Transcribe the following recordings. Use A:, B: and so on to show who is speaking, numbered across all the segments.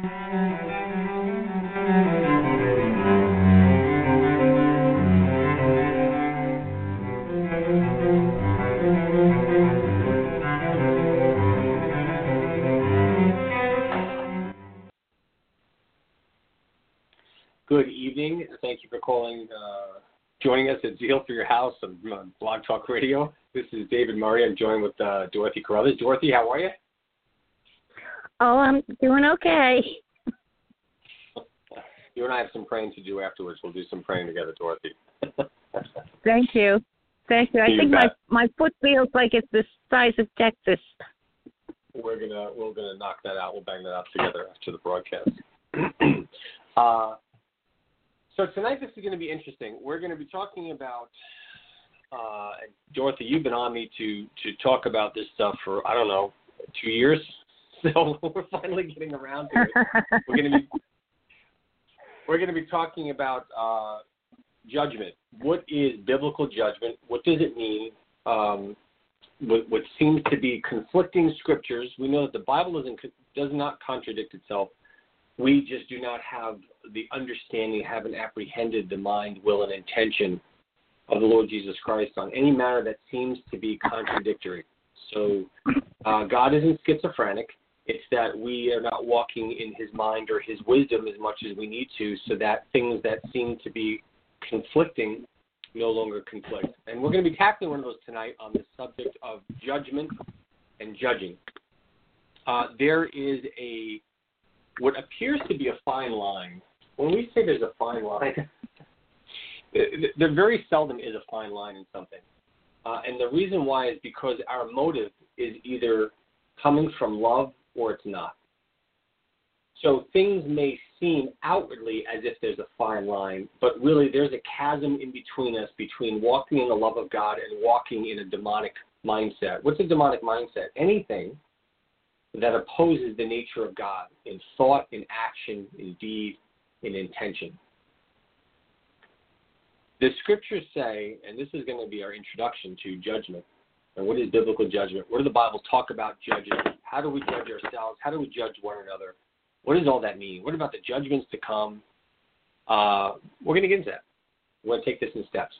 A: Good evening. Thank you for calling, uh, joining us at Zeal for Your House on, on Blog Talk Radio. This is David Murry. I'm joined with uh, Dorothy Carruthers. Dorothy, how are you?
B: Oh, I'm doing okay.
A: You and I have some praying to do afterwards. We'll do some praying together, Dorothy.
B: Thank you. Thank you. I
A: You
B: think my my foot feels like it's the size of Texas.
A: we're gonna we're gonna knock that out. We'll bang that out together after the broadcast. uh, so tonight this is going to be interesting. We're going to be talking about uh, Dorothy. You've been on me to to talk about this stuff for I don't know two years. So we're finally getting around to it. We're going to be we're going to be talking about uh, judgment. What is biblical judgment? What does it mean? Um, what, what seems to be conflicting scriptures. We know that the Bible doesn't does not contradict itself. We just do not have the understanding, haven't apprehended the mind, will, and intention of the Lord Jesus Christ on any matter that seems to be contradictory. So uh, God isn't schizophrenic. It's that we are not walking in His mind or His wisdom as much as we need to, so that things that seem to be conflicting no longer conflict. And we're going to be tackling one of those tonight on the subject of judgment and judging. Uh, there is a what appears to be a fine line. When we say there's a fine line, there very seldom is a fine line in something. Uh, and the reason why is because our motive is either coming from love or it's not. So things may seem outwardly as if there's a fine line, but really there's a chasm in between us between walking in the love of God and walking in a demonic mindset. What's a demonic mindset? Anything that opposes the nature of God in thought, in action, in deed, in intention. The scriptures say, and this is going to be our introduction to judgment. And what is biblical judgment? What does the Bible talk about judging? How do we judge ourselves? How do we judge one another? What does all that mean? What about the judgments to come? Uh, we're going to get into that. We're going to take this in steps.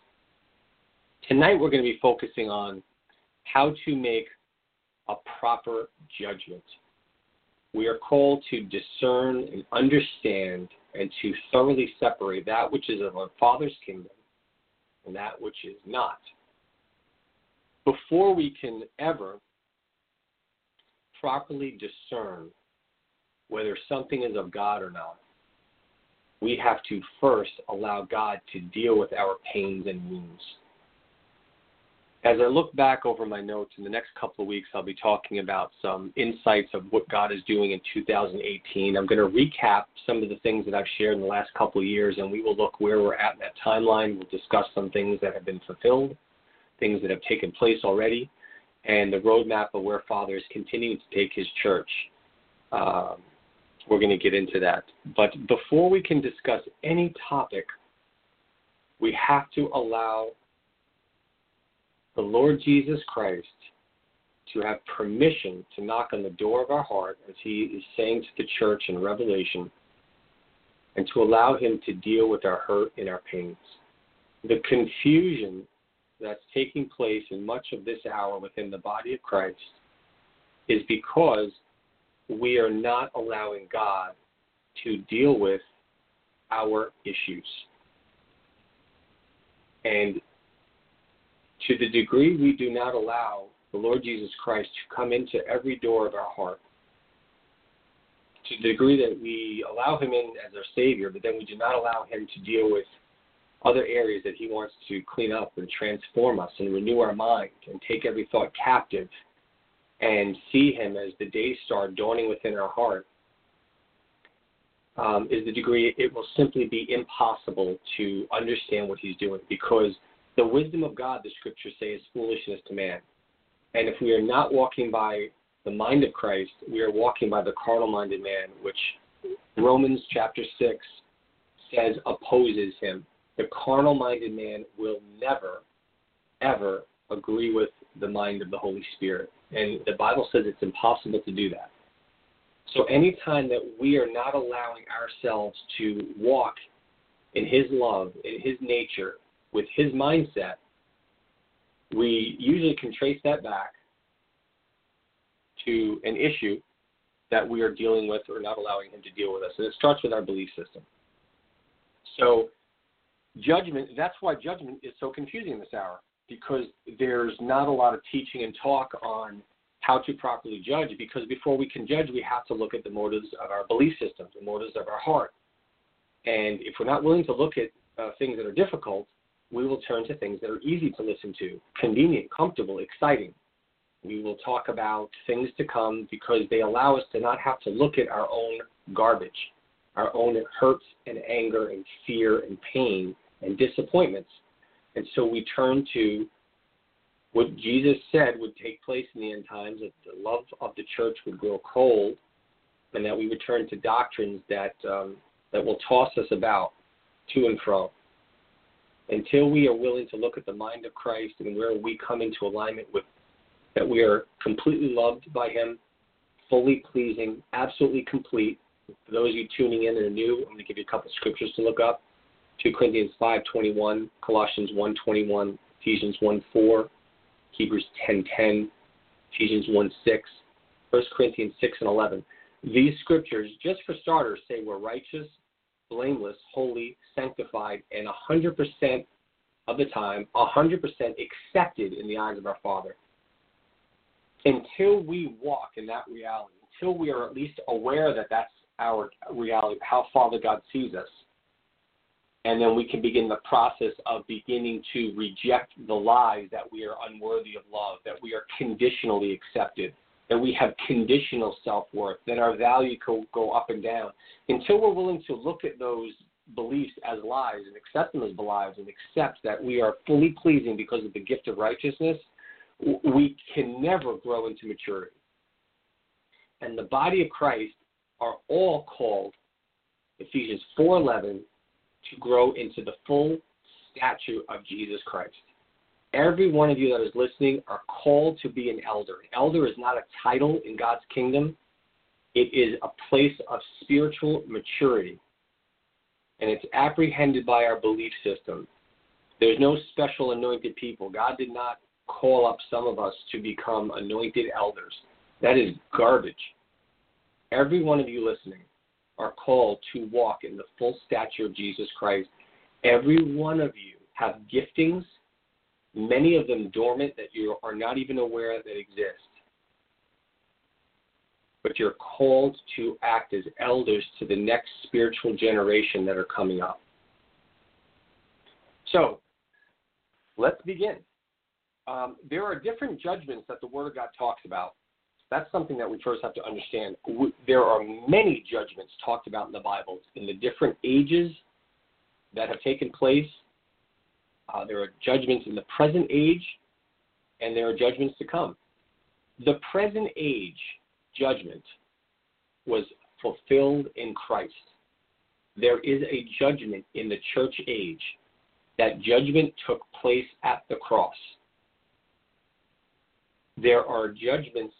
A: Tonight, we're going to be focusing on how to make a proper judgment. We are called to discern and understand and to thoroughly separate that which is of our Father's kingdom and that which is not. Before we can ever properly discern whether something is of God or not, we have to first allow God to deal with our pains and wounds. As I look back over my notes in the next couple of weeks, I'll be talking about some insights of what God is doing in 2018. I'm going to recap some of the things that I've shared in the last couple of years, and we will look where we're at in that timeline. We'll discuss some things that have been fulfilled, things that have taken place already, and the roadmap of where Father is continuing to take his church. Um, we're going to get into that. But before we can discuss any topic, we have to allow the Lord Jesus Christ to have permission to knock on the door of our heart, as he is saying to the church in Revelation, and to allow Him to deal with our hurt and our pains. The confusion that's taking place in much of this hour within the body of Christ is because we are not allowing God to deal with our issues. And to the degree we do not allow the Lord Jesus Christ to come into every door of our heart, to the degree that we allow him in as our Savior, but then we do not allow him to deal with other areas that he wants to clean up and transform us and renew our mind and take every thought captive and see him as the day star dawning within our heart um, is the degree it will simply be impossible to understand what he's doing because the wisdom of God, the scriptures say, is foolishness to man. And if we are not walking by the mind of Christ, we are walking by the carnal minded man, which Romans chapter 6 says opposes him. The carnal minded man will never, ever agree with the mind of the Holy Spirit. And the Bible says it's impossible to do that. So anytime that we are not allowing ourselves to walk in His love, in His nature, with His mindset, we usually can trace that back to an issue that we are dealing with or not allowing Him to deal with us. And it starts with our belief system. So, judgment, that's why judgment is so confusing in this hour, because there's not a lot of teaching and talk on how to properly judge because before we can judge, we have to look at the motives of our belief systems, the motives of our heart. And if we're not willing to look at uh, things that are difficult, we will turn to things that are easy to listen to, convenient, comfortable, exciting. We will talk about things to come because they allow us to not have to look at our own garbage, our own hurts and anger and fear and pain and disappointments. And so we turn to what Jesus said would take place in the end times, that the love of the church would grow cold, and that we would turn to doctrines that um, that will toss us about to and fro. Until we are willing to look at the mind of Christ and where we come into alignment with that we are completely loved by Him, fully pleasing, absolutely complete. For those of you tuning in and are new, I'm going to give you a couple scriptures to look up. 2 Corinthians 5:21, Colossians 1:21, Ephesians 1:4, Hebrews 10:10, Ephesians 1:6, 1 Corinthians 6 and 11. These scriptures, just for starters, say we're righteous, blameless, holy, sanctified, and 100% of the time, 100% accepted in the eyes of our Father. Until we walk in that reality, until we are at least aware that that's our reality, how Father God sees us, and then we can begin the process of beginning to reject the lies that we are unworthy of love, that we are conditionally accepted, that we have conditional self worth, that our value can go up and down. Until we're willing to look at those beliefs as lies and accept them as lies and accept that we are fully pleasing because of the gift of righteousness, we can never grow into maturity. And the body of Christ are all called, Ephesians 4:11, to grow into the full statue of Jesus Christ. Every one of you that is listening are called to be an elder. An elder is not a title in God's kingdom, it is a place of spiritual maturity. And it's apprehended by our belief system. There's no special anointed people. God did not call up some of us to become anointed elders. That is garbage. Every one of you listening are called to walk in the full stature of Jesus Christ. Every one of you have giftings, many of them dormant that you are not even aware that exist. But you're called to act as elders to the next spiritual generation that are coming up. So, let's begin. Um, there are different judgments that the Word of God talks about that's something that we first have to understand. There are many judgments talked about in the Bible in the different ages that have taken place. Uh, there are judgments in the present age, and there are judgments to come. The present age judgment was fulfilled in Christ. There is a judgment in the church age. That judgment took place at the cross. There are judgments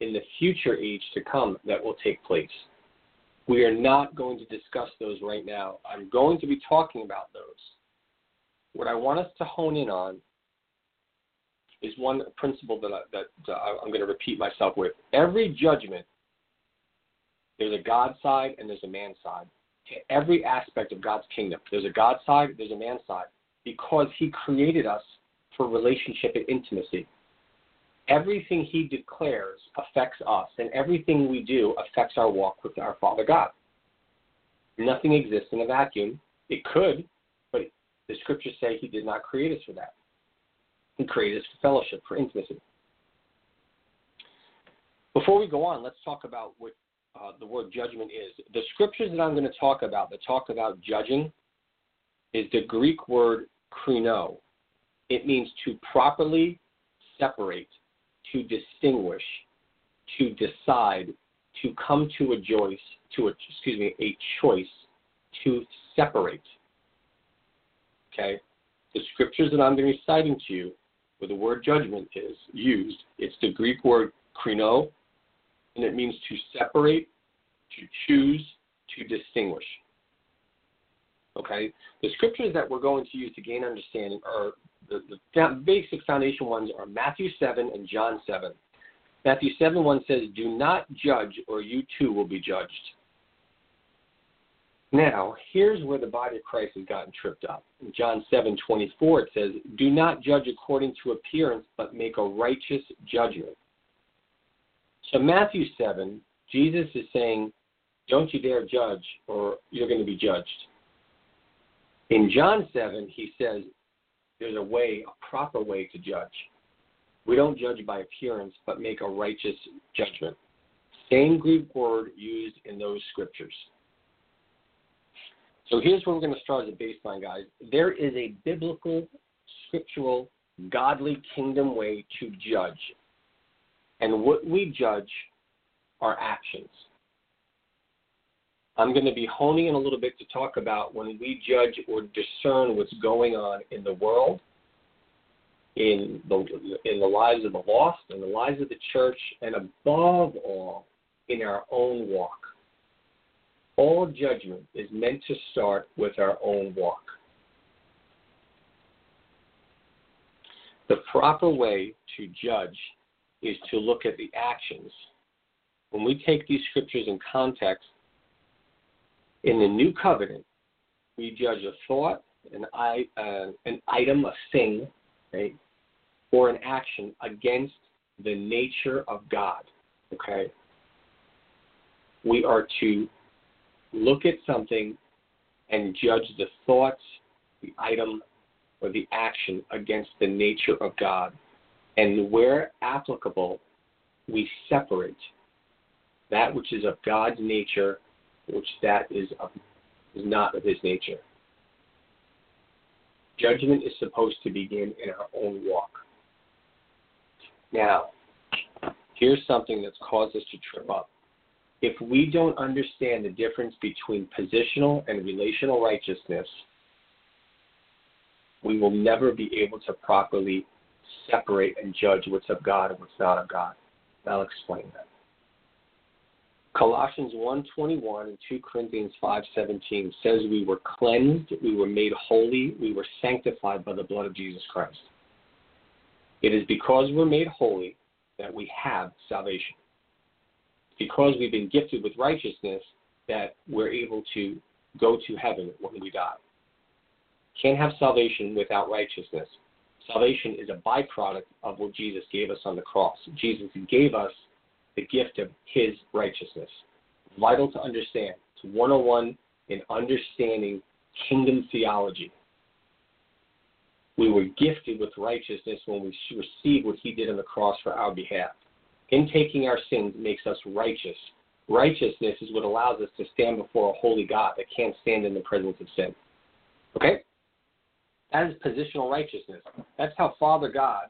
A: in the future age to come that will take place. We are not going to discuss those right now. I'm going to be talking about those. What I want us to hone in on is one principle that, I, that I'm going to repeat myself with. Every judgment, there's a God side and there's a man side. To every aspect of God's kingdom, there's a God side, there's a man side, because He created us for relationship and intimacy. Everything He declares affects us, and everything we do affects our walk with our Father God. Nothing exists in a vacuum. It could, but the scriptures say He did not create us for that. He created us for fellowship, for intimacy. Before we go on, let's talk about what uh, the word judgment is. The scriptures that I'm going to talk about that talk about judging is the Greek word krino. It means to properly separate, to distinguish, to decide, to come to a choice, to a, excuse me, a choice to separate. Okay? The scriptures that I'm going to be citing to you where the word judgment is used, it's the Greek word krino, and it means to separate, to choose, to distinguish. Okay? The scriptures that we're going to use to gain understanding are the, the basic foundation ones are Matthew 7 and John 7. Matthew 7 1 says, Do not judge, or you too will be judged. Now, here's where the body of Christ has gotten tripped up. In John 7 24, it says, Do not judge according to appearance, but make a righteous judgment. So, Matthew 7, Jesus is saying, Don't you dare judge, or you're going to be judged. In John 7, he says, There's a way, a proper way to judge. We don't judge by appearance, but make a righteous judgment. Same Greek word used in those scriptures. So here's where we're going to start as a baseline, guys. There is a biblical, scriptural, godly kingdom way to judge. And what we judge are actions. I'm going to be honing in a little bit to talk about when we judge or discern what's going on in the world, in the in the lives of the lost, in the lives of the church, and above all, in our own walk all judgment is meant to start with our own walk. The proper way to judge is to look at the actions. When we take these scriptures in context, in the new covenant, we judge a thought, an, uh, an item, a thing, right, or an action against the nature of God. Okay? We are to look at something and judge the thoughts, the item, or the action against the nature of God. And where applicable, we separate that which is of God's nature, which that is of is not of his nature. Judgment is supposed to begin in our own walk. Now, here's something that's caused us to trip up if we don't understand the difference between positional and relational righteousness, we will never be able to properly separate and judge what's of God and what's not of God. I'll explain that. Colossians 1:21 and 2 Corinthians 5:17 says we were cleansed, we were made holy, we were sanctified by the blood of Jesus Christ. It is because we're made holy that we have salvation because we've been gifted with righteousness that we're able to go to heaven when we die. Can't have salvation without righteousness. Salvation is a byproduct of what Jesus gave us on the cross. Jesus gave us the gift of his righteousness. Vital to understand. It's 101 in understanding kingdom theology. We were gifted with righteousness when we received what he did on the cross for our behalf. Him taking our sins makes us righteous. Righteousness is what allows us to stand before a holy God that can't stand in the presence of sin. Okay? That is positional righteousness. That's how Father God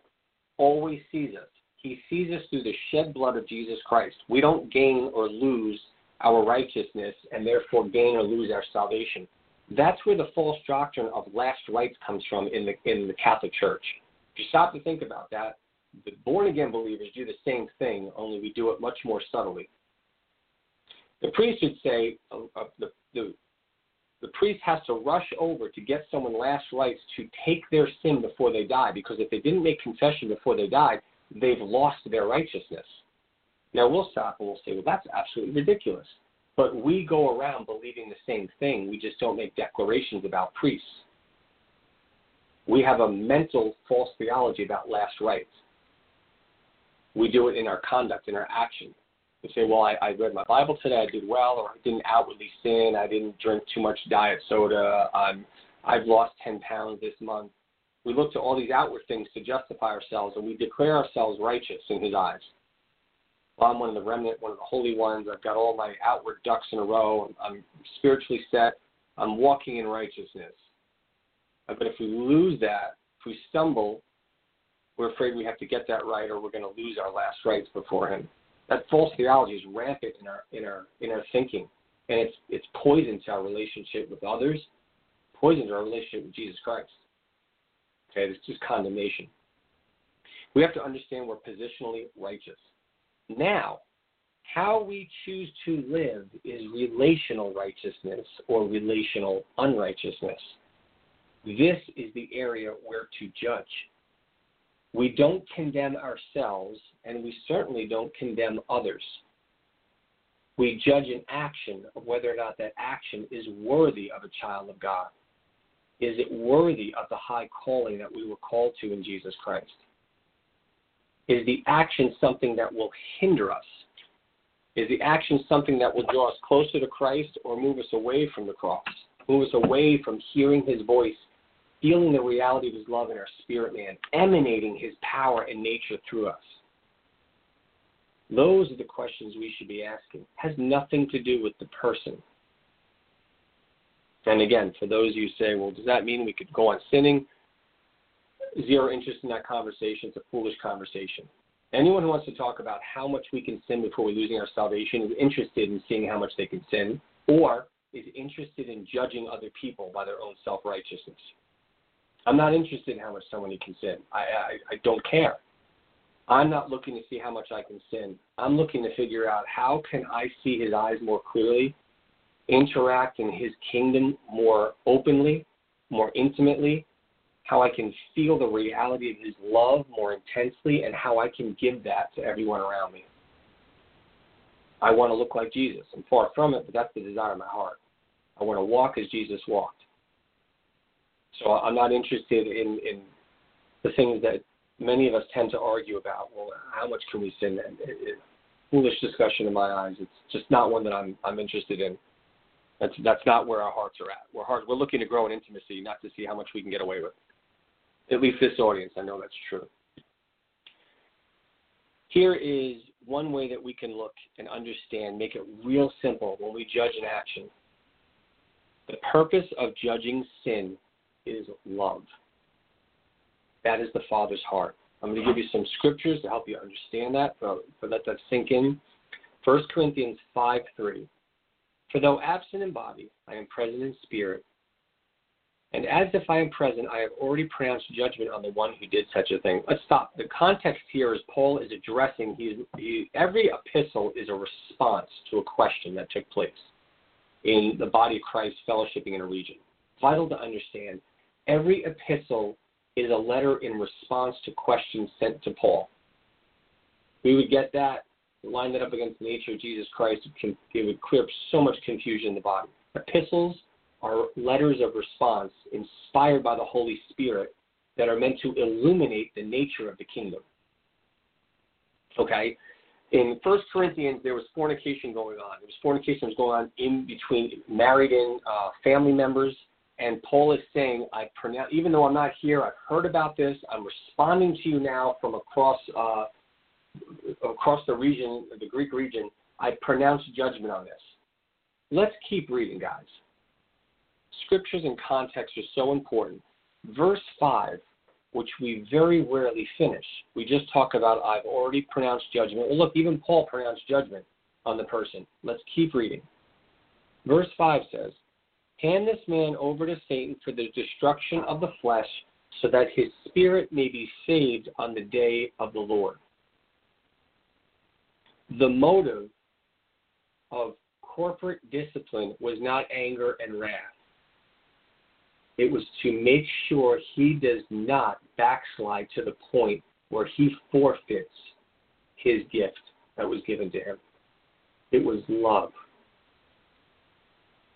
A: always sees us. He sees us through the shed blood of Jesus Christ. We don't gain or lose our righteousness and therefore gain or lose our salvation. That's where the false doctrine of last rites comes from in the in the Catholic Church. If you stop to think about that, the born again believers do the same thing, only we do it much more subtly. The priest would say uh, uh, the, the the priest has to rush over to get someone last rites to take their sin before they die, because if they didn't make confession before they died, they've lost their righteousness. Now we'll stop and we'll say, well, that's absolutely ridiculous. But we go around believing the same thing. We just don't make declarations about priests. We have a mental false theology about last rites. We do it in our conduct, in our action. We say, well, I, I read my Bible today, I did well, or I didn't outwardly sin, I didn't drink too much diet soda, I'm, I've lost 10 pounds this month. We look to all these outward things to justify ourselves, and we declare ourselves righteous in His eyes. Well, I'm one of the remnant, one of the holy ones. I've got all my outward ducks in a row. I'm spiritually set. I'm walking in righteousness. Uh, but if we lose that, if we stumble, we're afraid we have to get that right, or we're going to lose our last rites before Him that false theology is rampant in our in our in our thinking, and it's it's poison to our relationship with others, poison to our relationship with Jesus Christ. Okay, it's just condemnation. We have to understand we're positionally righteous. Now, how we choose to live is relational righteousness or relational unrighteousness. This is the area where to judge. We don't condemn ourselves, and we certainly don't condemn others. We judge an action of whether or not that action is worthy of a child of God. Is it worthy of the high calling that we were called to in Jesus Christ? Is the action something that will hinder us? Is the action something that will draw us closer to Christ or move us away from the cross? Move us away from hearing his voice feeling the reality of his love in our spirit man, emanating his power and nature through us? Those are the questions we should be asking. It has nothing to do with the person. And again, for those of you who say, well, does that mean we could go on sinning? Zero interest in that conversation. It's a foolish conversation. Anyone who wants to talk about how much we can sin before we're losing our salvation is interested in seeing how much they can sin, or is interested in judging other people by their own self righteousness. I'm not interested in how much someone can sin. I, I, I don't care. I'm not looking to see how much I can sin. I'm looking to figure out how can I see his eyes more clearly, interact in his kingdom more openly, more intimately, how I can feel the reality of his love more intensely, and how I can give that to everyone around me. I want to look like Jesus. I'm far from it, but that's the desire of my heart. I want to walk as Jesus walked. So I'm not interested in, in the things that many of us tend to argue about. Well, how much can we sin? It, it, foolish discussion in my eyes. It's just not one that I'm I'm interested in. That's that's not where our hearts are at. We're heart, we're looking to grow in intimacy, not to see how much we can get away with. At least this audience, I know that's true. Here is one way that we can look and understand, make it real simple when we judge an action. The purpose of judging sin is love. That is the Father's heart. I'm going to give you some scriptures to help you understand that, uh, but, but let that sink in. 1 Corinthians 5 3. For though absent in body, I am present in spirit. And as if I am present, I have already pronounced judgment on the one who did such a thing. Let's stop. The context here is Paul is addressing, he, he, every epistle is a response to a question that took place in the body of Christ fellowshipping in a region. Vital to understand Every epistle is a letter in response to questions sent to Paul. We would get that, line that up against the nature of Jesus Christ, it would clear up so much confusion in the body. Epistles are letters of response inspired by the Holy Spirit that are meant to illuminate the nature of the kingdom. Okay? In First Corinthians, there was fornication going on. There was fornication that was going on in between married in uh, family members and Paul is saying, I pronounce, even though I'm not here, I've heard about this. I'm responding to you now from across uh, across the region, the Greek region. I pronounce judgment on this. Let's keep reading, guys. Scriptures and context are so important. Verse five, which we very rarely finish. We just talk about I've already pronounced judgment. Well, look, even Paul pronounced judgment on the person. Let's keep reading. Verse five says. Hand this man over to Satan for the destruction of the flesh, so that his spirit may be saved on the day of the Lord. The motive of corporate discipline was not anger and wrath. It was to make sure he does not backslide to the point where he forfeits his gift that was given to him. It was love.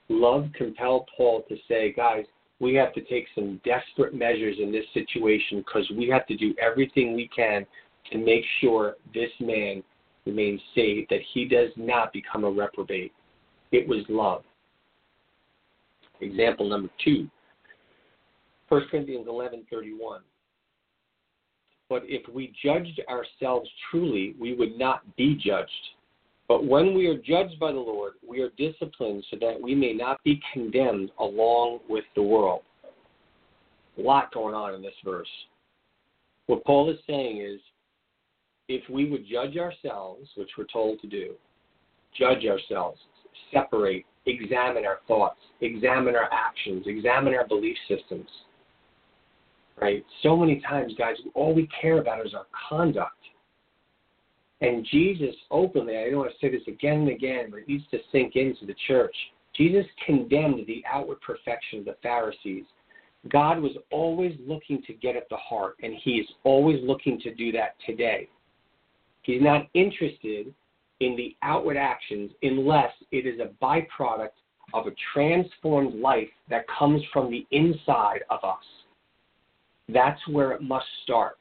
A: Love compelled Paul to say, guys, we have to take some desperate measures in this situation because we have to do everything we can to make sure this man remains saved, that he does not become a reprobate. It was love. Example number two, 1 Corinthians 11:31. But if we judged ourselves truly, we would not be judged. But when we are judged by the Lord, we are disciplined so that we may not be condemned along with the world. A lot going on in this verse. What Paul is saying is if we would judge ourselves, which we're told to do, judge ourselves, separate, examine our thoughts, examine our actions, examine our belief systems. Right? So many times, guys, all we care about is our conduct. And Jesus openly, I don't want to say this again and again, but it needs to sink into the church. Jesus condemned the outward perfection of the Pharisees. God was always looking to get at the heart, and He is always looking to do that today. He's not interested in the outward actions unless it is a byproduct of a transformed life that comes from the inside of us. That's where it must start.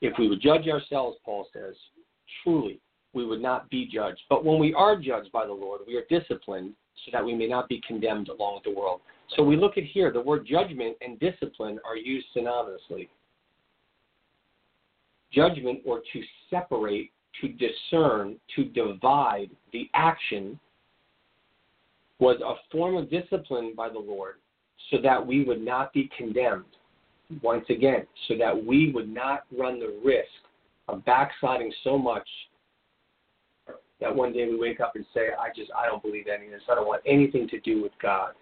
A: If we would judge ourselves, Paul says, truly we would not be judged. But when we are judged by the Lord, we are disciplined so that we may not be condemned along with the world. So we look at here, the word judgment and discipline are used synonymously. Judgment or to separate, to discern, to divide the action was a form of discipline by the Lord so that we would not be condemned once again, so that we would not run the risk of backsliding so much that one day we wake up and say, I just, I don't believe any of this. I don't want anything to do with God.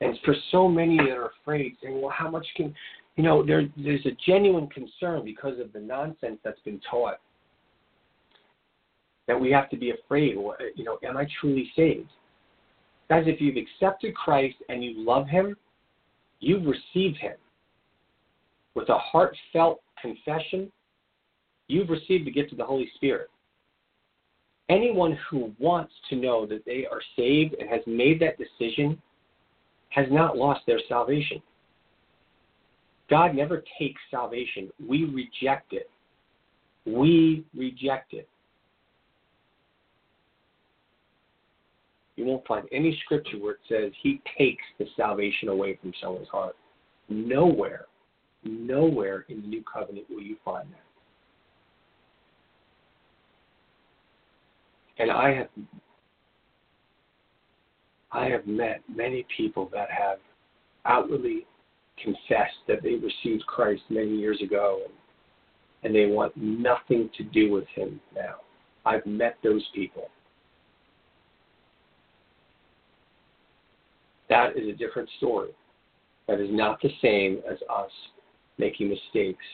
A: And for so many that are afraid, saying, well, how much can, you know, there, there's a genuine concern because of the nonsense that's been taught that we have to be afraid, you know, am I truly saved? Guys, if you've accepted Christ and you love Him, You've received him. With a heartfelt confession, you've received the gift of the Holy Spirit. Anyone who wants to know that they are saved and has made that decision has not lost their salvation. God never takes salvation, we reject it. We reject it. You won't find any scripture where it says he takes the salvation away from someone's heart. Nowhere, nowhere in the new covenant will you find that. And I have I have met many people that have outwardly confessed that they received Christ many years ago and, and they want nothing to do with him now. I've met those people. That is a different story. That is not the same as us making mistakes.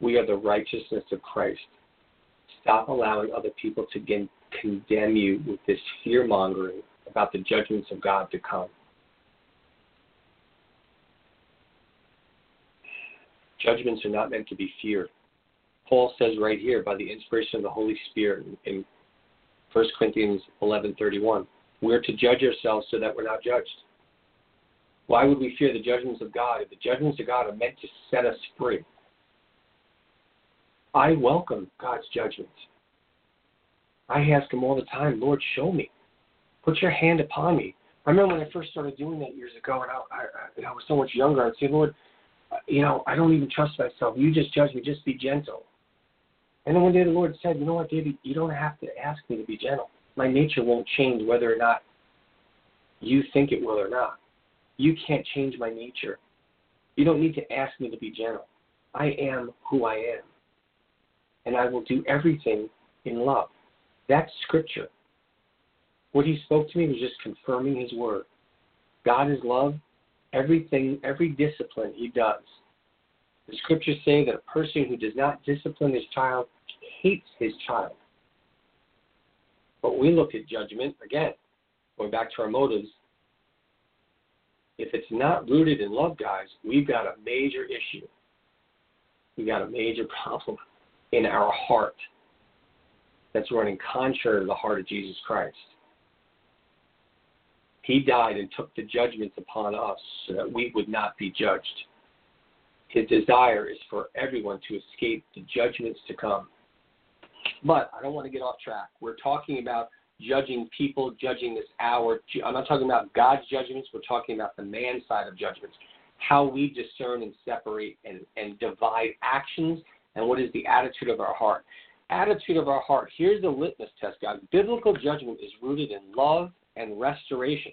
A: We are the righteousness of Christ. Stop allowing other people to condemn you with this fear mongering about the judgments of God to come. Judgments are not meant to be feared. Paul says right here, by the inspiration of the Holy Spirit in 1 Corinthians 11:31, we're to judge ourselves so that we're not judged. Why would we fear the judgments of God if the judgments of God are meant to set us free? I welcome God's judgments. I ask Him all the time, Lord, show me. Put your hand upon me. I remember when I first started doing that years ago, and I, I, I was so much younger. I'd say, Lord, you know, I don't even trust myself. You just judge me. Just be gentle. And then one day the Lord said, You know what, David? You don't have to ask me to be gentle my nature won't change whether or not you think it will or not. You can't change my nature. You don't need to ask me to be gentle. I am who I am. And I will do everything in love. That's scripture. What he spoke to me was just confirming his word. God is love. Everything, every discipline he does. The scriptures say that a person who does not discipline his child hates his child. But we look at judgment, again, going back to our motives. If it's not rooted in love, guys, we've got a major issue. We've got a major problem in our heart that's running contrary to the heart of Jesus Christ. He died and took the judgments upon us so that we would not be judged. His desire is for everyone to escape the judgments to come. But I don't want to get off track. We're talking about judging people, judging this hour. I'm not talking about God's judgments. We're talking about the man side of judgments. How we discern and separate and, and divide actions and what is the attitude of our heart. Attitude of our heart. Here's the litmus test, guys. Biblical judgment is rooted in love and restoration.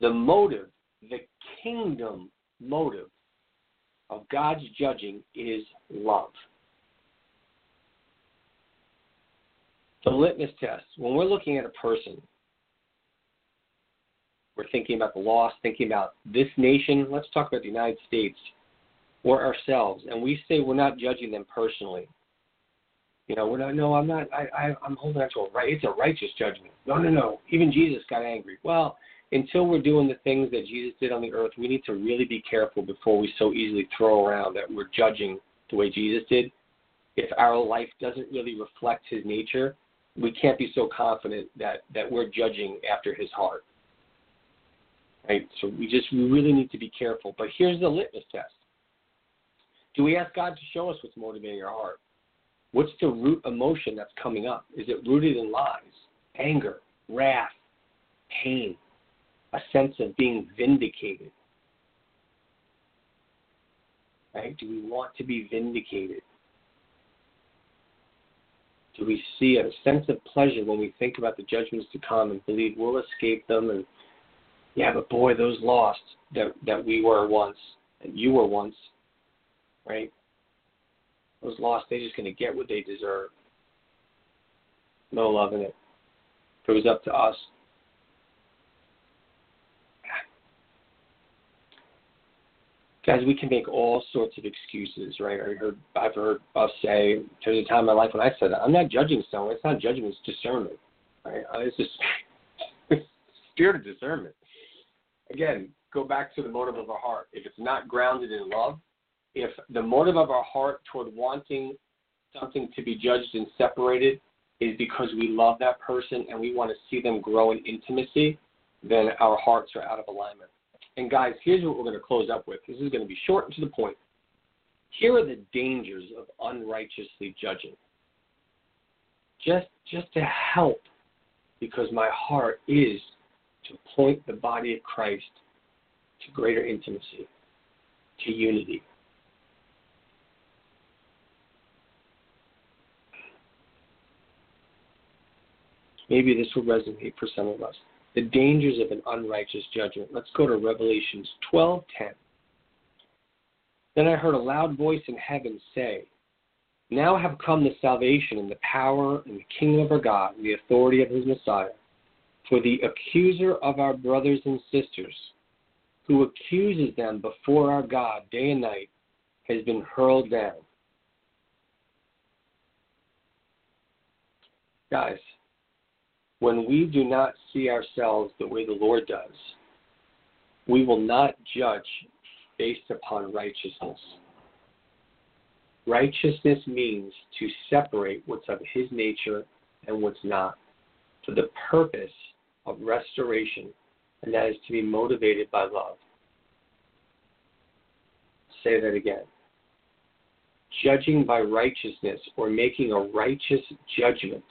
A: The motive, the kingdom motive of God's judging is love. The litmus test, when we're looking at a person, we're thinking about the lost, thinking about this nation, let's talk about the United States or ourselves, and we say we're not judging them personally. You know, we're not. No, I'm not. I, I I'm holding on to a right. It's a righteous judgment. No, no, no. Even Jesus got angry. Well, until we're doing the things that Jesus did on the earth, we need to really be careful before we so easily throw around that we're judging the way Jesus did. If our life doesn't really reflect His nature, we can't be so confident that that we're judging after His heart. Right. So we just we really need to be careful. But here's the litmus test. Do we ask God to show us what's motivating our heart? What's the root emotion that's coming up? Is it rooted in lies, anger, wrath, pain, a sense of being vindicated? Right? Do we want to be vindicated? Do we see a sense of pleasure when we think about the judgments to come and believe we'll escape them? And yeah, but boy, those lost that that we were once, and you were once, right? Those lost, they're just going to get what they deserve. No love in it. If it was up to us, guys, we can make all sorts of excuses, right? I heard, I've heard us say, there's a time in my life when I said that. I'm not judging someone. It's not judgment, it's discernment. Right? It's just spirit of discernment. Again, go back to the motive of our heart. If it's not grounded in love, if the motive of our heart toward wanting something to be judged and separated is because we love that person and we want to see them grow in intimacy, then our hearts are out of alignment. And guys, here's what we're going to close up with. This is going to be short and to the point. Here are the dangers of unrighteously judging. Just just to help because my heart is to point the body of Christ to greater intimacy, to unity. Maybe this will resonate for some of us. The dangers of an unrighteous judgment. Let's go to Revelations 12:10. Then I heard a loud voice in heaven say, Now have come the salvation and the power and the kingdom of our God and the authority of his Messiah. For the accuser of our brothers and sisters, who accuses them before our God day and night, has been hurled down. Guys, when we do not see ourselves the way the Lord does, we will not judge based upon righteousness. Righteousness means to separate what's of His nature and what's not for the purpose of restoration, and that is to be motivated by love. Say that again. Judging by righteousness or making a righteous judgment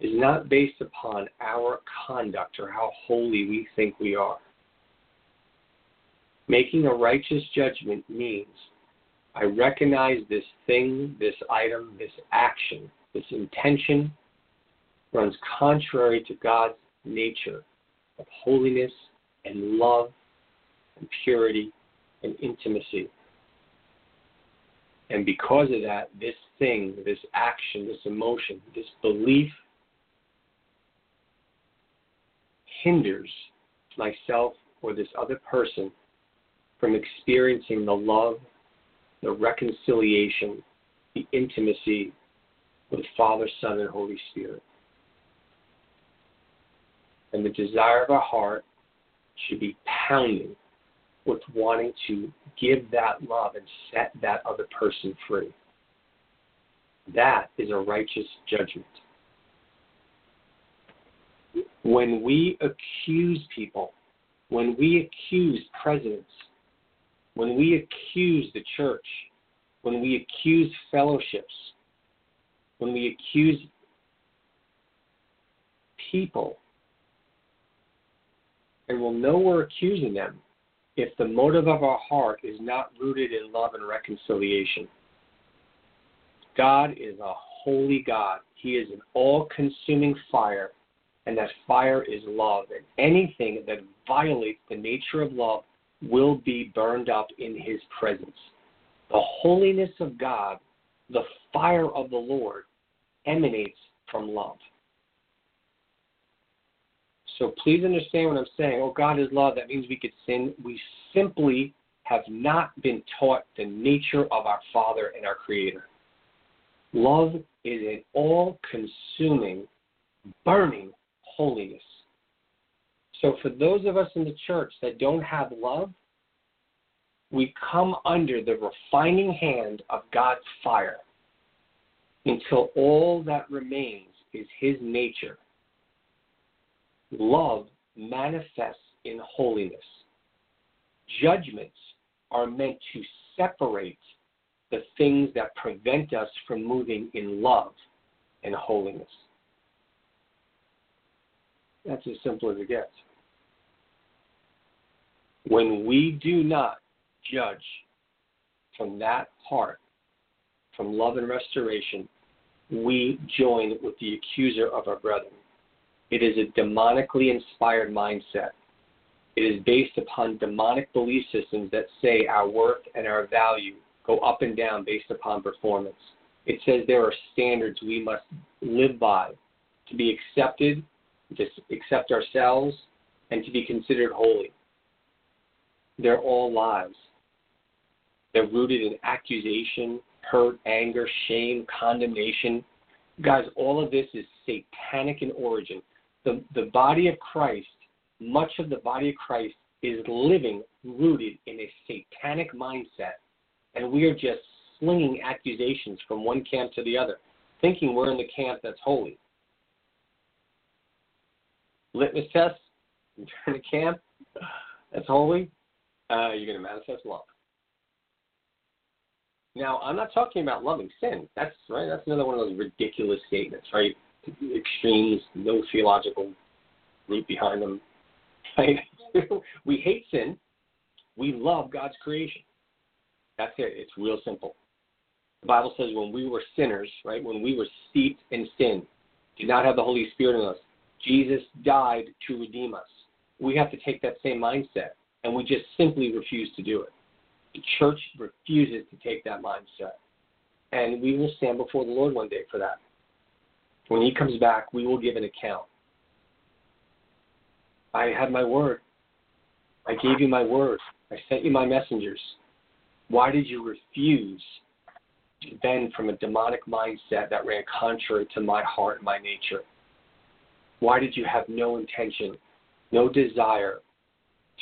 A: is not based upon our conduct or how holy we think we are. Making a righteous judgment means I recognize this thing, this item, this action, this intention runs contrary to God's nature of holiness and love and purity and intimacy. And because of that, this thing, this action, this emotion, this belief hinders myself or this other person from experiencing the love, the reconciliation, the intimacy with Father, Son, and Holy Spirit. And the desire of our heart should be pounding with wanting to give that love and set that other person free. That is a righteous judgment. When we accuse people, when we accuse presidents, when we accuse the church, when we accuse fellowships, when we accuse people, and we'll know we're accusing them if the motive of our heart is not rooted in love and reconciliation. God is a holy God. He is an all consuming fire, and that fire is love. And anything that violates the nature of love will be burned up in his presence. The holiness of God, the fire of the Lord, emanates from love. So please understand what I'm saying. Oh, God is love. That means we could sin. We simply have not been taught the nature of our Father and our Creator. Love is an all consuming, burning holiness. So for those of us in the church that don't have love, we come under the refining hand of God's fire until all that remains is His nature Love manifests in holiness. Judgments are meant to separate the things that prevent us from moving in love and holiness. That's as simple as it gets. When we do not judge from that heart, from love and restoration, we join with the accuser of our brethren. It is a demonically inspired mindset. It is based upon demonic belief systems that say our worth and our value go up and down based upon performance. It says there are standards we must live by to be accepted, to accept ourselves, and to be considered holy. They're all lies. They're rooted in accusation, hurt, anger, shame, condemnation. Guys, all of this is satanic in origin the, the body of Christ, much of the body of Christ is living rooted in a satanic mindset, and we are just slinging accusations from one camp to the other, thinking we're in the camp that's holy. Litmus test, in a camp that's holy, uh, you're going to manifest love. Now, I'm not talking about loving sin. That's right. That's another one of those ridiculous statements, right? extremes, no theological root behind them. Right? we hate sin. We love God's creation. That's it. It's real simple. The Bible says when we were sinners, right, when we were steeped in sin, did not have the Holy Spirit in us, Jesus died to redeem us. We have to take that same mindset, and we just simply refuse to do it. The church refuses to take that mindset. And we will stand before the Lord one day for that. When he comes back, we will give an account. I had my word. I gave you my word. I sent you my messengers. Why did you refuse to bend from a demonic mindset that ran contrary to my heart and my nature? Why did you have no intention, no desire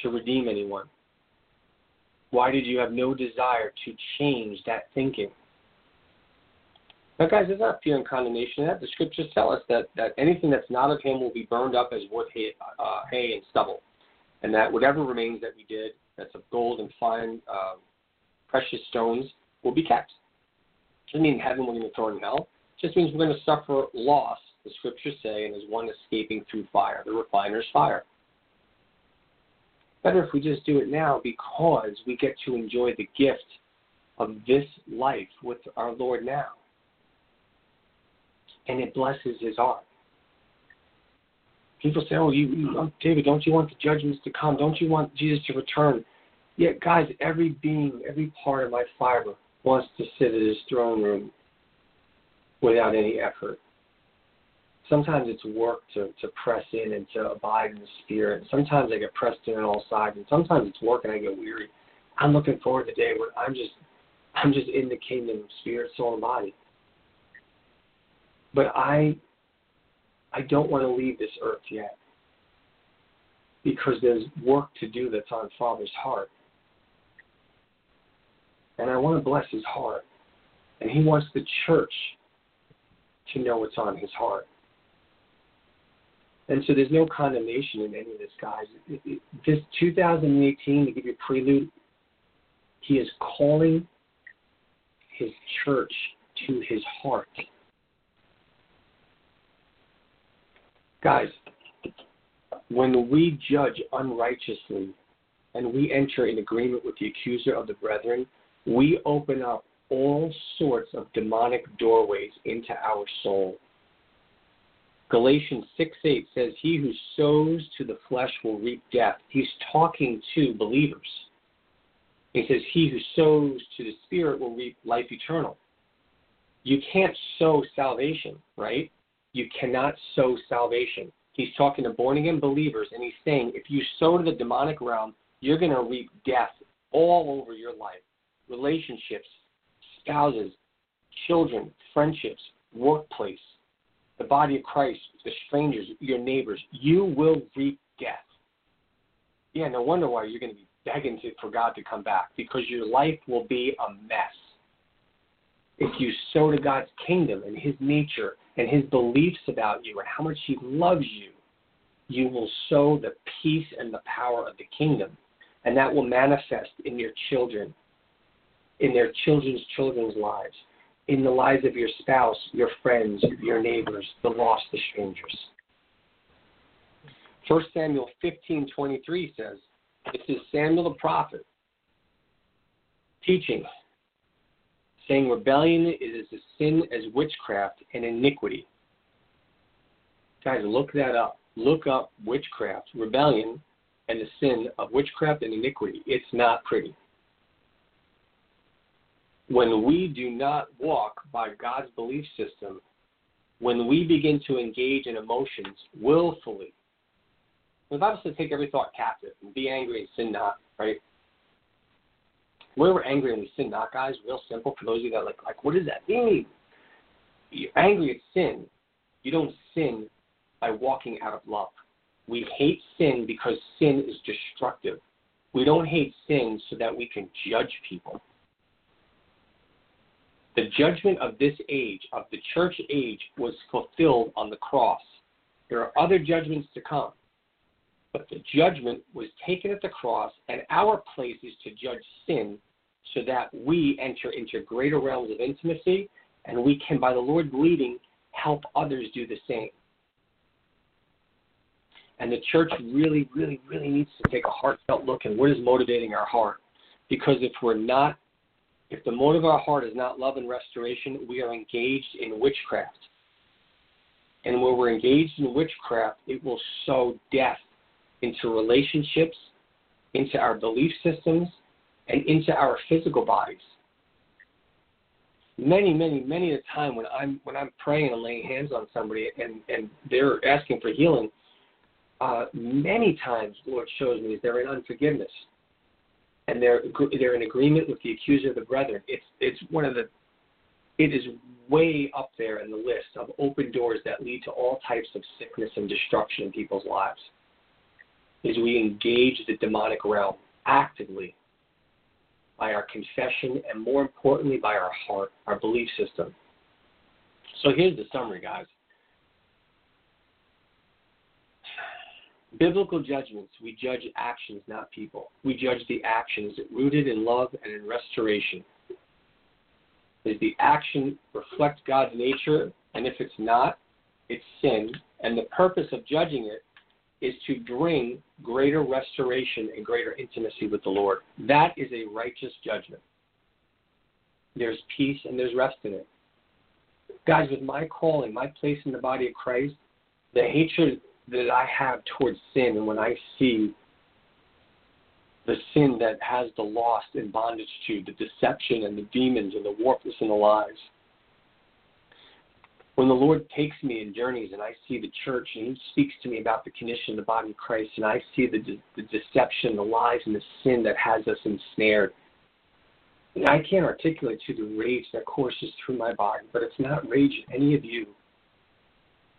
A: to redeem anyone? Why did you have no desire to change that thinking? Now, guys, it's not fear and condemnation. That the scriptures tell us that, that anything that's not of Him will be burned up as wood, hay, uh, hay and stubble, and that whatever remains that we did, that's of gold and fine, uh, precious stones, will be kept. Doesn't mean heaven we're going to throw in hell. It just means we're going to suffer loss. The scriptures say, and as one escaping through fire, the refiner's fire. Better if we just do it now because we get to enjoy the gift of this life with our Lord now and it blesses his heart. People say, "Oh, you, you oh, David, don't you want the judgments to come? Don't you want Jesus to return?" Yet, guys, every being, every part of my fiber wants to sit at his throne room without any effort. Sometimes it's work to, to press in and to abide in the Spirit. Sometimes I get pressed in on all sides, and sometimes it's work and I get weary. I'm looking forward to the day where I'm just I'm just in the kingdom of spirit, soul, and body. But I I don't want to leave this earth yet. Because there's work to do that's on Father's heart. And I want to bless his heart. And he wants the church to know what's on his heart. And so there's no condemnation in any of this, guys. This 2018, to give you a prelude, he is calling his church to his heart. Guys, when we judge unrighteously and we enter in agreement with the accuser of the brethren, we open up all sorts of demonic doorways into our soul. Galatians 6 8 says, He who sows to the flesh will reap death. He's talking to believers. He says, He who sows to the Spirit will reap life eternal. You can't sow salvation, right? You cannot sow salvation. He's talking to born again believers, and he's saying, if you sow to the demonic realm, you're going to reap death all over your life relationships, spouses, children, friendships, workplace, the body of Christ, the strangers, your neighbors. You will reap death. Yeah, no wonder why you're going to be begging to, for God to come back because your life will be a mess. If you sow to God's kingdom and His nature and His beliefs about you and how much He loves you, you will sow the peace and the power of the kingdom. And that will manifest in your children, in their children's children's lives, in the lives of your spouse, your friends, your neighbors, the lost, the strangers. 1 Samuel 15:23 says, this is Samuel the prophet teaching, saying rebellion is a sin as witchcraft and iniquity. Guys, look that up. Look up witchcraft, rebellion, and the sin of witchcraft and iniquity. It's not pretty. When we do not walk by God's belief system, when we begin to engage in emotions willfully, the Bible says take every thought captive and be angry and sin not, right? We're angry and we sin not, guys. Real simple for those of you that like, like, what does that mean? You're angry at sin. You don't sin by walking out of love. We hate sin because sin is destructive. We don't hate sin so that we can judge people. The judgment of this age, of the church age, was fulfilled on the cross. There are other judgments to come. But the judgment was taken at the cross, and our place is to judge sin so that we enter into greater realms of intimacy and we can, by the Lord's leading, help others do the same. And the church really, really, really needs to take a heartfelt look at what is motivating our heart. Because if we're not, if the motive of our heart is not love and restoration, we are engaged in witchcraft. And when we're engaged in witchcraft, it will sow death into relationships, into our belief systems, and into our physical bodies. Many, many, many a time when I'm when I'm praying and laying hands on somebody and and they're asking for healing, uh, many times the Lord shows me they're in unforgiveness, and they're they're in agreement with the accuser of the brethren. It's it's one of the it is way up there in the list of open doors that lead to all types of sickness and destruction in people's lives is we engage the demonic realm actively by our confession and more importantly by our heart, our belief system. So here's the summary, guys. Biblical judgments, we judge actions, not people. We judge the actions rooted in love and in restoration. Does the action reflect God's nature? And if it's not, it's sin. And the purpose of judging it is to bring greater restoration and greater intimacy with the Lord. That is a righteous judgment. There's peace and there's rest in it. Guys, with my calling, my place in the body of Christ, the hatred that I have towards sin, and when I see the sin that has the lost in bondage to, the deception and the demons and the warpness and the lies, when the Lord takes me in journeys and I see the church and He speaks to me about the condition of the body of Christ and I see the, de- the deception, the lies, and the sin that has us ensnared, and I can't articulate to the rage that courses through my body, but it's not rage in any of you.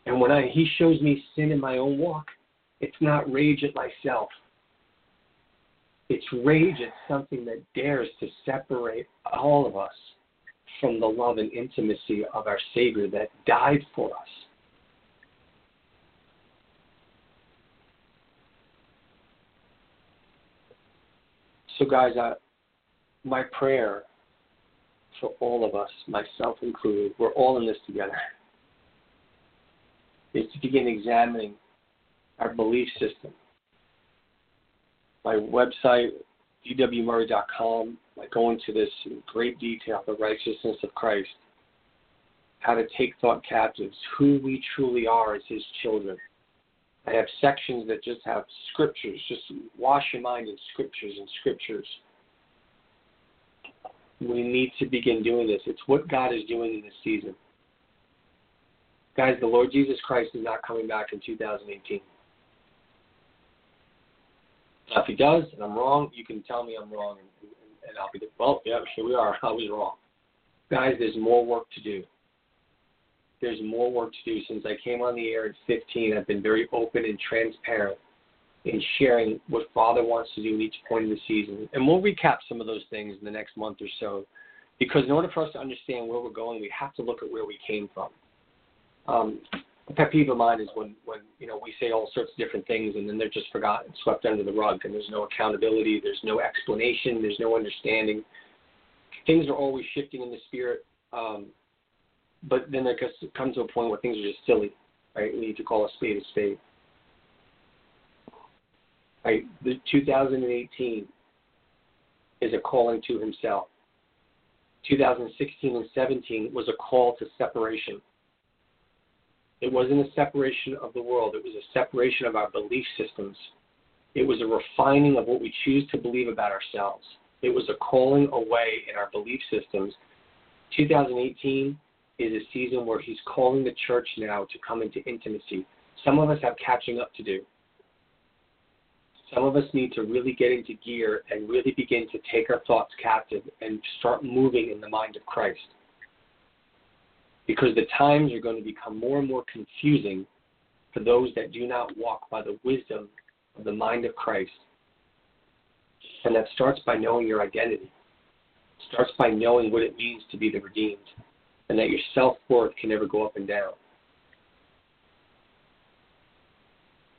A: And when I, he shows me sin in my own walk, it's not rage at myself. It's rage at something that dares to separate all of us from the love and intimacy of our Savior that died for us. So, guys, I, my prayer for all of us, myself included, we're all in this together, is to begin examining our belief system. My website, dwmurry.com, I go into this in great detail the righteousness of Christ, how to take thought captives, who we truly are as His children. I have sections that just have scriptures, just wash your mind in scriptures and scriptures. We need to begin doing this. It's what God is doing in this season. Guys, the Lord Jesus Christ is not coming back in 2018. Now, if he does, and I'm wrong, you can tell me I'm wrong, and, and, I'll be well. Yeah, here we are. I was wrong, guys. There's more work to do. There's more work to do. Since I came on the air at 15, I've been very open and transparent in sharing what Father wants to do at each point of the season, and we'll recap some of those things in the next month or so. Because in order for us to understand where we're going, we have to look at where we came from. Um, a pet peeve of mine is when when you know we say all sorts of different things and then they're just forgotten, swept under the rug, and there's no accountability, there's no explanation, there's no understanding. Things are always shifting in the spirit, um, but then there comes to a point where things are just silly. Right? We need to call a spade a spade. Right? The 2018 is a calling to Himself. 2016 and 17 was a call to separation it wasn't a separation of the world, it was a separation of our belief systems. It was a refining of what we choose to believe about ourselves. It was a calling away in our belief systems. 2018 is a season where he's calling the church now to come into intimacy. Some of us have catching up to do. Some of us need to really get into gear and really begin to take our thoughts captive and start moving in the mind of Christ because the times are going to become more and more confusing for those that do not walk by the wisdom of the mind of Christ. And that starts by knowing your identity. It starts by knowing what it means to be the redeemed and that your self worth can never go up and down.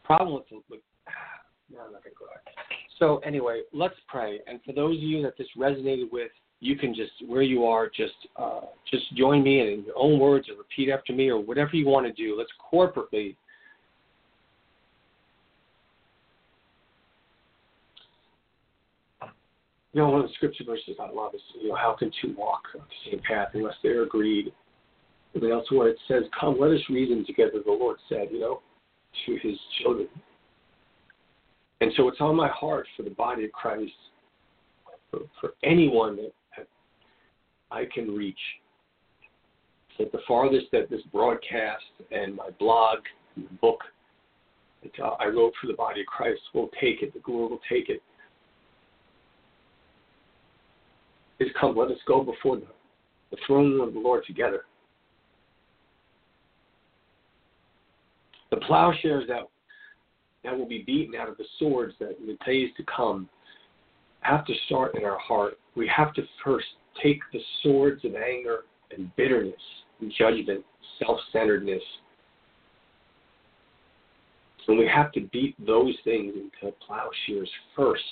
A: Problem with, with no, I'm not going to go there. So anyway, let's pray. And for those of you that this resonated with, you can just where you are, just uh, just join me in your own words or repeat after me or whatever you want to do. Let's corporately. You know, one of the scripture verses I love is, you know, how can two walk on the same path unless they're agreed? And then elsewhere it says, Come, let us reason together, the Lord said, you know, to his children. And so it's on my heart for the body of Christ, for, for anyone that I can reach. That the farthest that this broadcast and my blog, and book that uh, I wrote for the body of Christ will take it, the Lord will take it. Is come, let us go before the, the throne of the Lord together. The plowshares that that will be beaten out of the swords that in the days to come have to start in our heart. We have to first take the swords of anger and bitterness and judgment, self centeredness. And we have to beat those things into plowshares first.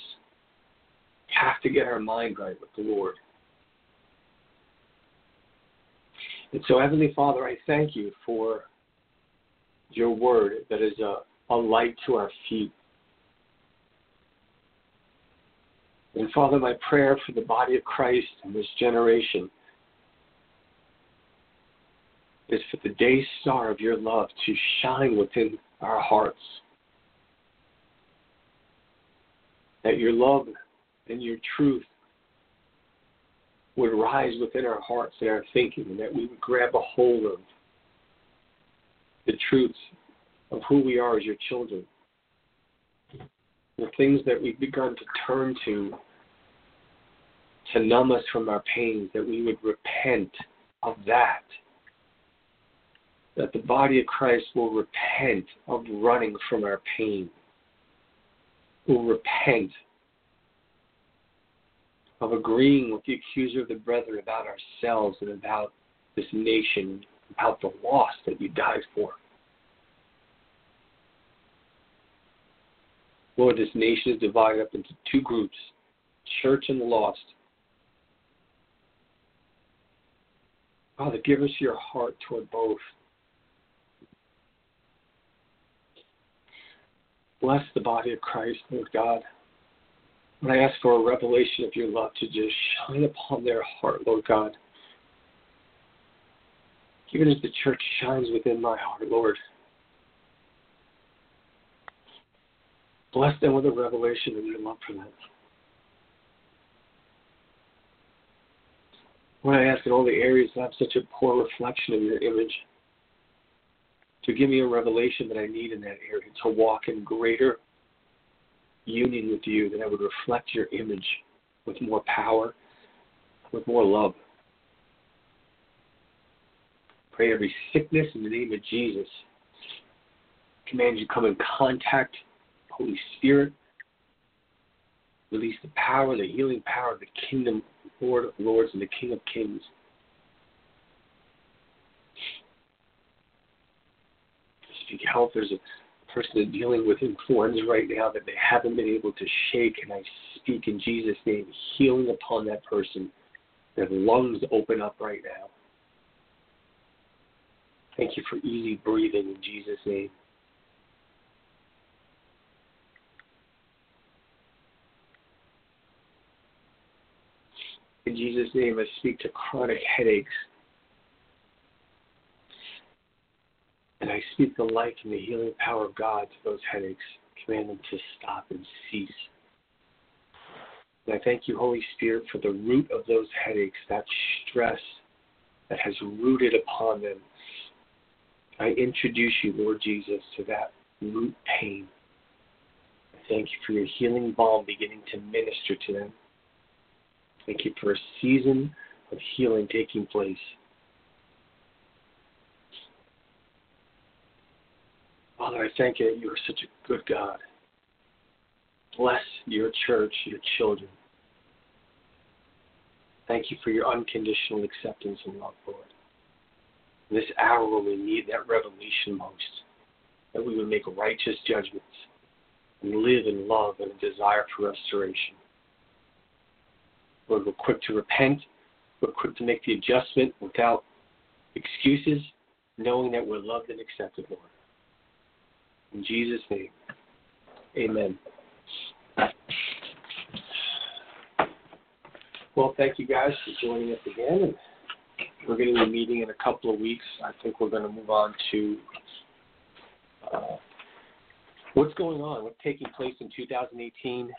A: We have to get our mind right with the Lord. And so, Heavenly Father, I thank you for your word that is a, a light to our feet And Father, my prayer for the body of Christ in this generation is for the day star of your love to shine within our hearts. That your love and your truth would rise within our hearts and our thinking, and that we would grab a hold of the truths of who we are as your children the things that we've begun to turn to to numb us from our pains, that we would repent of that. That the body of Christ will repent of running from our pain, will repent of agreeing with the accuser of the brethren about ourselves and about this nation, about the lost that you died for. Lord, this nation is divided up into two groups church and the lost. Father, give us your heart toward both. Bless the body of Christ, Lord God. And I ask for a revelation of your love to just shine upon their heart, Lord God. Even as the church shines within my heart, Lord. Bless them with a revelation of your love for them. Lord, I ask in all the areas that have such a poor reflection of your image to give me a revelation that I need in that area to walk in greater union with you, that I would reflect your image with more power, with more love. Pray every sickness in the name of Jesus. Command you come in contact, Holy Spirit. Release the power, the healing power of the kingdom, Lord of Lords, and the King of Kings. Speak health. There's a person dealing with influenza right now that they haven't been able to shake, and I speak in Jesus' name healing upon that person. Their lungs open up right now. Thank you for easy breathing in Jesus' name. In Jesus' name, I speak to chronic headaches. And I speak the life and the healing power of God to those headaches. Command them to stop and cease. And I thank you, Holy Spirit, for the root of those headaches, that stress that has rooted upon them. I introduce you, Lord Jesus, to that root pain. I thank you for your healing balm beginning to minister to them. Thank you for a season of healing taking place. Father, I thank you that you are such a good God. Bless your church, your children. Thank you for your unconditional acceptance and love, Lord. In this hour when we need that revelation most, that we would make righteous judgments and live in love and a desire for restoration. Lord, we're quick to repent. We're quick to make the adjustment without excuses, knowing that we're loved and accepted, Lord. In Jesus' name, amen. Well, thank you guys for joining us again. And We're going to be meeting in a couple of weeks. I think we're going to move on to uh, what's going on, what's taking place in 2018.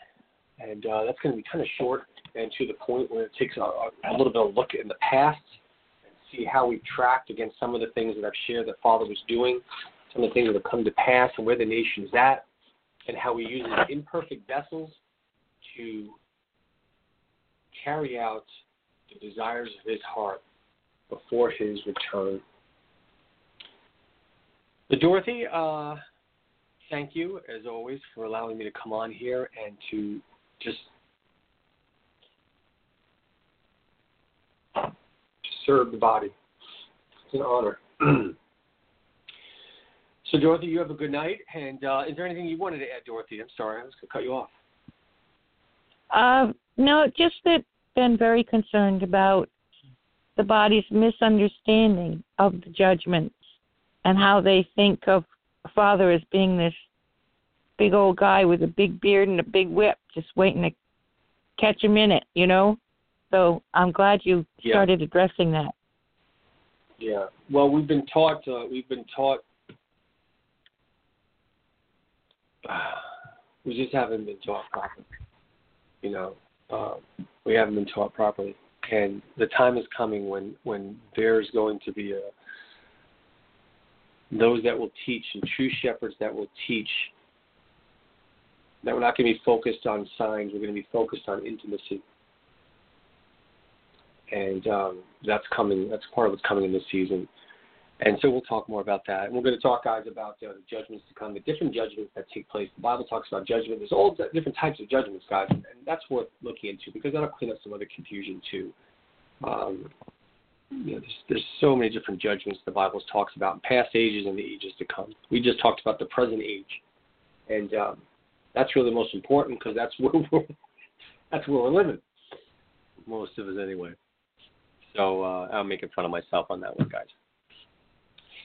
A: And uh, that's going to be kind of short and to the point where it takes a, a little bit of a look in the past and see how we've tracked against some of the things that I've shared that Father was doing, some of the things that have come to pass and where the nation is at, and how we use imperfect vessels to carry out the desires of his heart before his return. But Dorothy, uh, thank you as always for allowing me to come on here and to just serve the body. It's an honor. so, Dorothy, you have a good night. And uh, is there anything you wanted to add, Dorothy? I'm sorry, I was going to cut you off.
B: Uh, no, just that been very concerned about the body's misunderstanding of the judgments and how they think of Father as being this big old guy with a big beard and a big whip, just waiting to catch him in it, you know. So I'm glad you
A: Yeah.
B: started addressing that.
A: Yeah. Well, we've been taught. Uh, we've been taught. we just haven't been taught properly. You know, uh, we haven't been taught properly, and the time is coming when when there's going to be a those that will teach and true shepherds that will teach. That we're not going to be focused on signs. We're going to be focused on intimacy. and um, that's coming. That's part of what's coming in this season. And so we'll talk more about that. And we're going to talk, guys, about uh, the judgments to come, the different judgments that take place. The Bible talks about judgment. There's all different types of judgments, guys, and that's worth looking into because that'll clean up some other confusion too. Um, you know, there's, there's so many different judgments the Bible talks about in past ages and the ages to come. We just talked about the present age, and um, that's really the most important because that's where we're, that's where we're living. Most of us, anyway. So uh, I'm making fun of myself on that one, guys.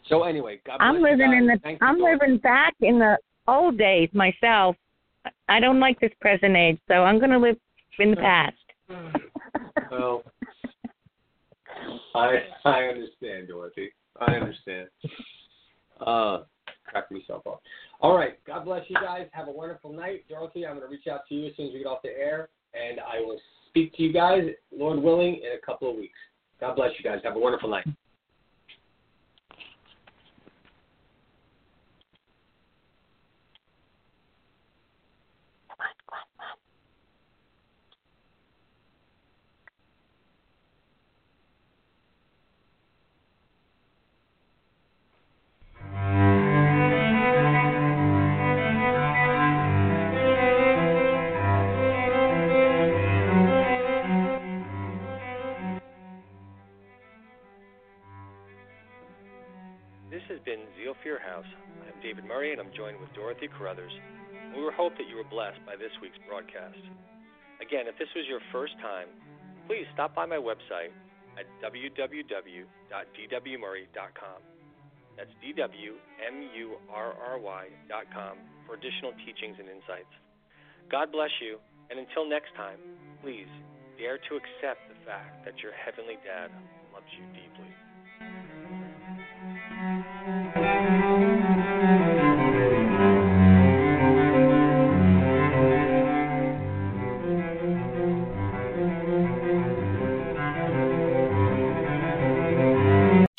A: So anyway,
B: I'm living in the
A: Thanks
B: I'm living back in the old days myself. I don't like this present age, so I'm going to live in the past.
A: Well, I I understand, Dorothy. I understand. Uh, crack myself up. All right. God bless you guys. Have a wonderful night, Dorothy. I'm going to reach out to you as soon as we get off the air, and I will speak to you guys, Lord willing, in a couple of weeks. God bless you guys. Have a wonderful night.
C: And I'm joined with Dorothy Carruthers. We hope that you were blessed by this week's broadcast. Again, if this was your first time, please stop by my website at www.dwmurry.com. That's D-W-M-U-R-R-Y.com for additional teachings and insights. God bless you, and until next time, please dare to accept the fact that your Heavenly Dad loves you deeply.